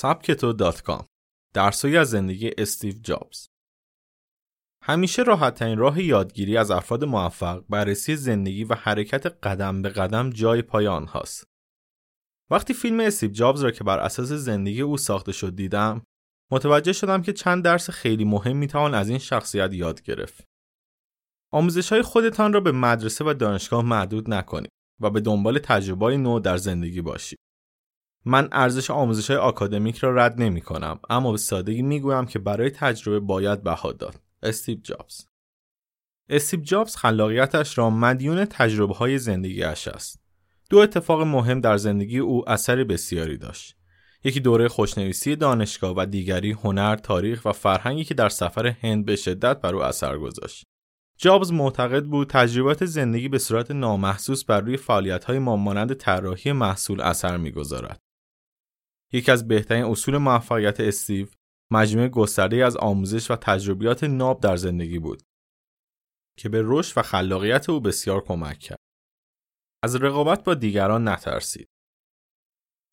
سبکتو dot com از زندگی استیو جابز همیشه راحت ترین راه یادگیری از افراد موفق بررسی زندگی و حرکت قدم به قدم جای پای آنهاست. وقتی فیلم استیو جابز را که بر اساس زندگی او ساخته شد دیدم، متوجه شدم که چند درس خیلی مهم می‌توان از این شخصیت یاد گرفت. آموزش های خودتان را به مدرسه و دانشگاه محدود نکنید و به دنبال تجربه نو در زندگی باشید. من ارزش آموزش های آکادمیک را رد نمی کنم اما به سادگی می گویم که برای تجربه باید بها داد. استیو جابز استیو جابز خلاقیتش را مدیون تجربه های زندگیش است. دو اتفاق مهم در زندگی او اثر بسیاری داشت. یکی دوره خوشنویسی دانشگاه و دیگری هنر، تاریخ و فرهنگی که در سفر هند به شدت بر او اثر گذاشت. جابز معتقد بود تجربات زندگی به صورت نامحسوس بر روی فعالیت‌های مانند طراحی محصول اثر می‌گذارد. یکی از بهترین اصول موفقیت استیو مجموعه گسترده از آموزش و تجربیات ناب در زندگی بود که به رشد و خلاقیت او بسیار کمک کرد. از رقابت با دیگران نترسید.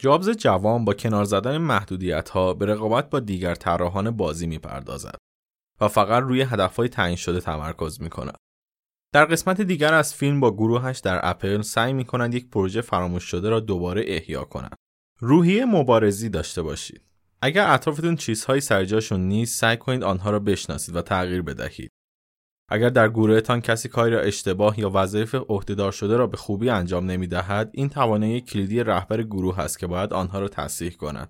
جابز جوان با کنار زدن محدودیت ها به رقابت با دیگر طراحان بازی می پردازد و فقط روی هدفهای تعیین شده تمرکز می کند. در قسمت دیگر از فیلم با گروهش در اپل سعی می کنند یک پروژه فراموش شده را دوباره احیا کنند. روحیه مبارزی داشته باشید. اگر اطرافتون چیزهایی سرجاشون نیست سعی کنید آنها را بشناسید و تغییر بدهید. اگر در گروهتان کسی کاری را اشتباه یا وظایف عهدهدار شده را به خوبی انجام نمی دهد، این توانایی کلیدی رهبر گروه است که باید آنها را تصحیح کند.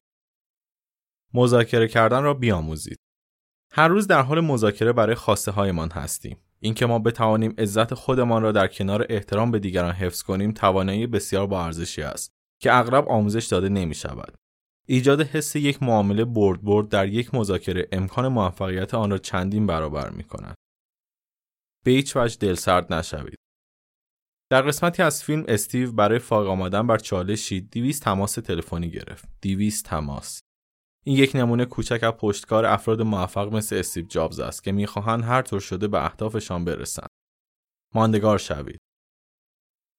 مذاکره کردن را بیاموزید. هر روز در حال مذاکره برای خواسته هایمان هستیم. اینکه ما بتوانیم عزت خودمان را در کنار احترام به دیگران حفظ کنیم توانایی بسیار با ارزشی است که اغلب آموزش داده نمی شود. ایجاد حس یک معامله برد برد در یک مذاکره امکان موفقیت آن را چندین برابر می کند. به هیچ وجه دلسرد نشوید. در قسمتی از فیلم استیو برای فاق آمدن بر چالشی 200 تماس تلفنی گرفت. 200 تماس. این یک نمونه کوچک از پشتکار افراد موفق مثل استیو جابز است که می‌خواهند هر طور شده به اهدافشان برسند. ماندگار شوید.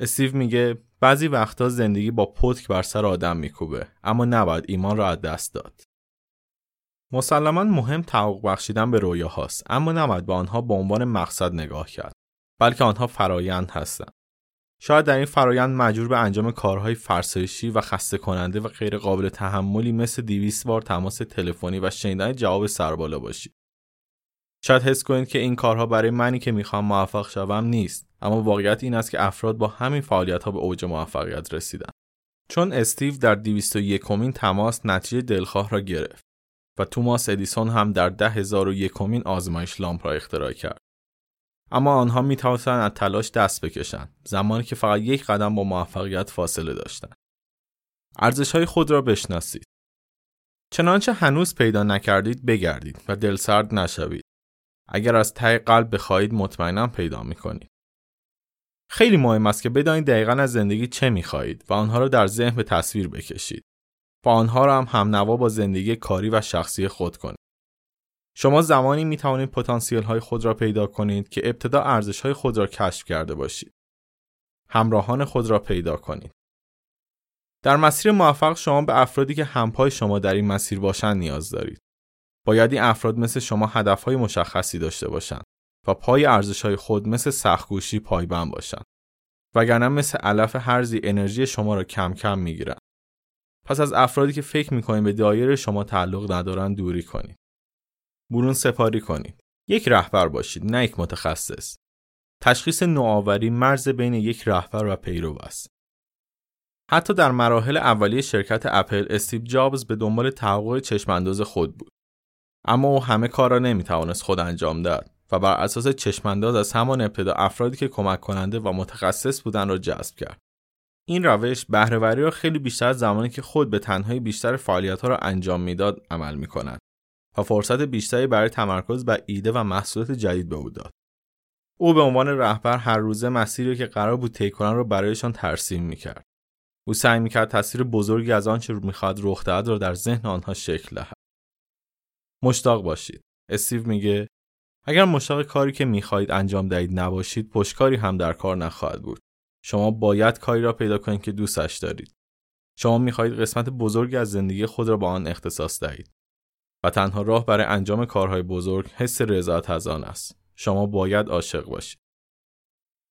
استیو میگه بعضی وقتا زندگی با پتک بر سر آدم میکوبه اما نباید ایمان را از دست داد. مسلما مهم تحقق بخشیدن به رویاهاست اما نباید به آنها به عنوان مقصد نگاه کرد بلکه آنها فرایند هستند. شاید در این فرایند مجبور به انجام کارهای فرسایشی و خسته کننده و غیر قابل تحملی مثل 200 بار تماس تلفنی و شنیدن جواب سربالا باشید. شاید حس کنید که این کارها برای منی که می‌خوام موفق شوم نیست اما واقعیت این است که افراد با همین فعالیت ها به اوج موفقیت رسیدن. چون استیو در 201 کمین تماس نتیجه دلخواه را گرفت و توماس ادیسون هم در 10001 کمین آزمایش لامپ را اختراع کرد. اما آنها می توانند از تلاش دست بکشند زمانی که فقط یک قدم با موفقیت فاصله داشتند. ارزش های خود را بشناسید. چنانچه هنوز پیدا نکردید بگردید و دلسرد نشوید. اگر از ته قلب بخواهید مطمئنا پیدا می‌کنید. خیلی مهم است که بدانید دقیقا از زندگی چه می‌خواهید و آنها را در ذهن به تصویر بکشید و آنها را هم همنوا با زندگی کاری و شخصی خود کنید. شما زمانی می توانید پتانسیل های خود را پیدا کنید که ابتدا ارزش های خود را کشف کرده باشید. همراهان خود را پیدا کنید. در مسیر موفق شما به افرادی که همپای شما در این مسیر باشند نیاز دارید. باید این افراد مثل شما هدفهای مشخصی داشته باشند و پای های خود مثل سختگوشی پایبند باشند وگرنه مثل علف هرزی انرژی شما را کم کم می‌گیرند پس از افرادی که فکر می‌کنید به دایره شما تعلق ندارند دوری کنید برون سپاری کنید یک رهبر باشید نه یک متخصص. تشخیص نوآوری مرز بین یک رهبر و پیرو است. حتی در مراحل اولیه شرکت اپل استیو جابز به دنبال تحقق چشمانداز خود بود. اما او همه کار را نمی‌توانست خود انجام داد. و بر اساس چشمانداز از همان ابتدا افرادی که کمک کننده و متخصص بودند را جذب کرد این روش بهرهوری را خیلی بیشتر از زمانی که خود به تنهایی بیشتر فعالیت ها را انجام می‌داد عمل می کند و فرصت بیشتری برای تمرکز بر ایده و محصولات جدید به او داد. او به عنوان رهبر هر روزه مسیری که قرار بود طی را برایشان ترسیم می‌کرد. او سعی می‌کرد تصویر بزرگی از آنچه می‌خواهد رخ دهد را در ذهن آنها شکل دهد. مشتاق باشید. استیو میگه اگر مشتاق کاری که می‌خواهید انجام دهید نباشید پشتکاری هم در کار نخواهد بود. شما باید کاری را پیدا کنید که دوستش دارید. شما می‌خواهید قسمت بزرگی از زندگی خود را با آن اختصاص دهید و تنها راه برای انجام کارهای بزرگ حس رضایت از آن است شما باید عاشق باشید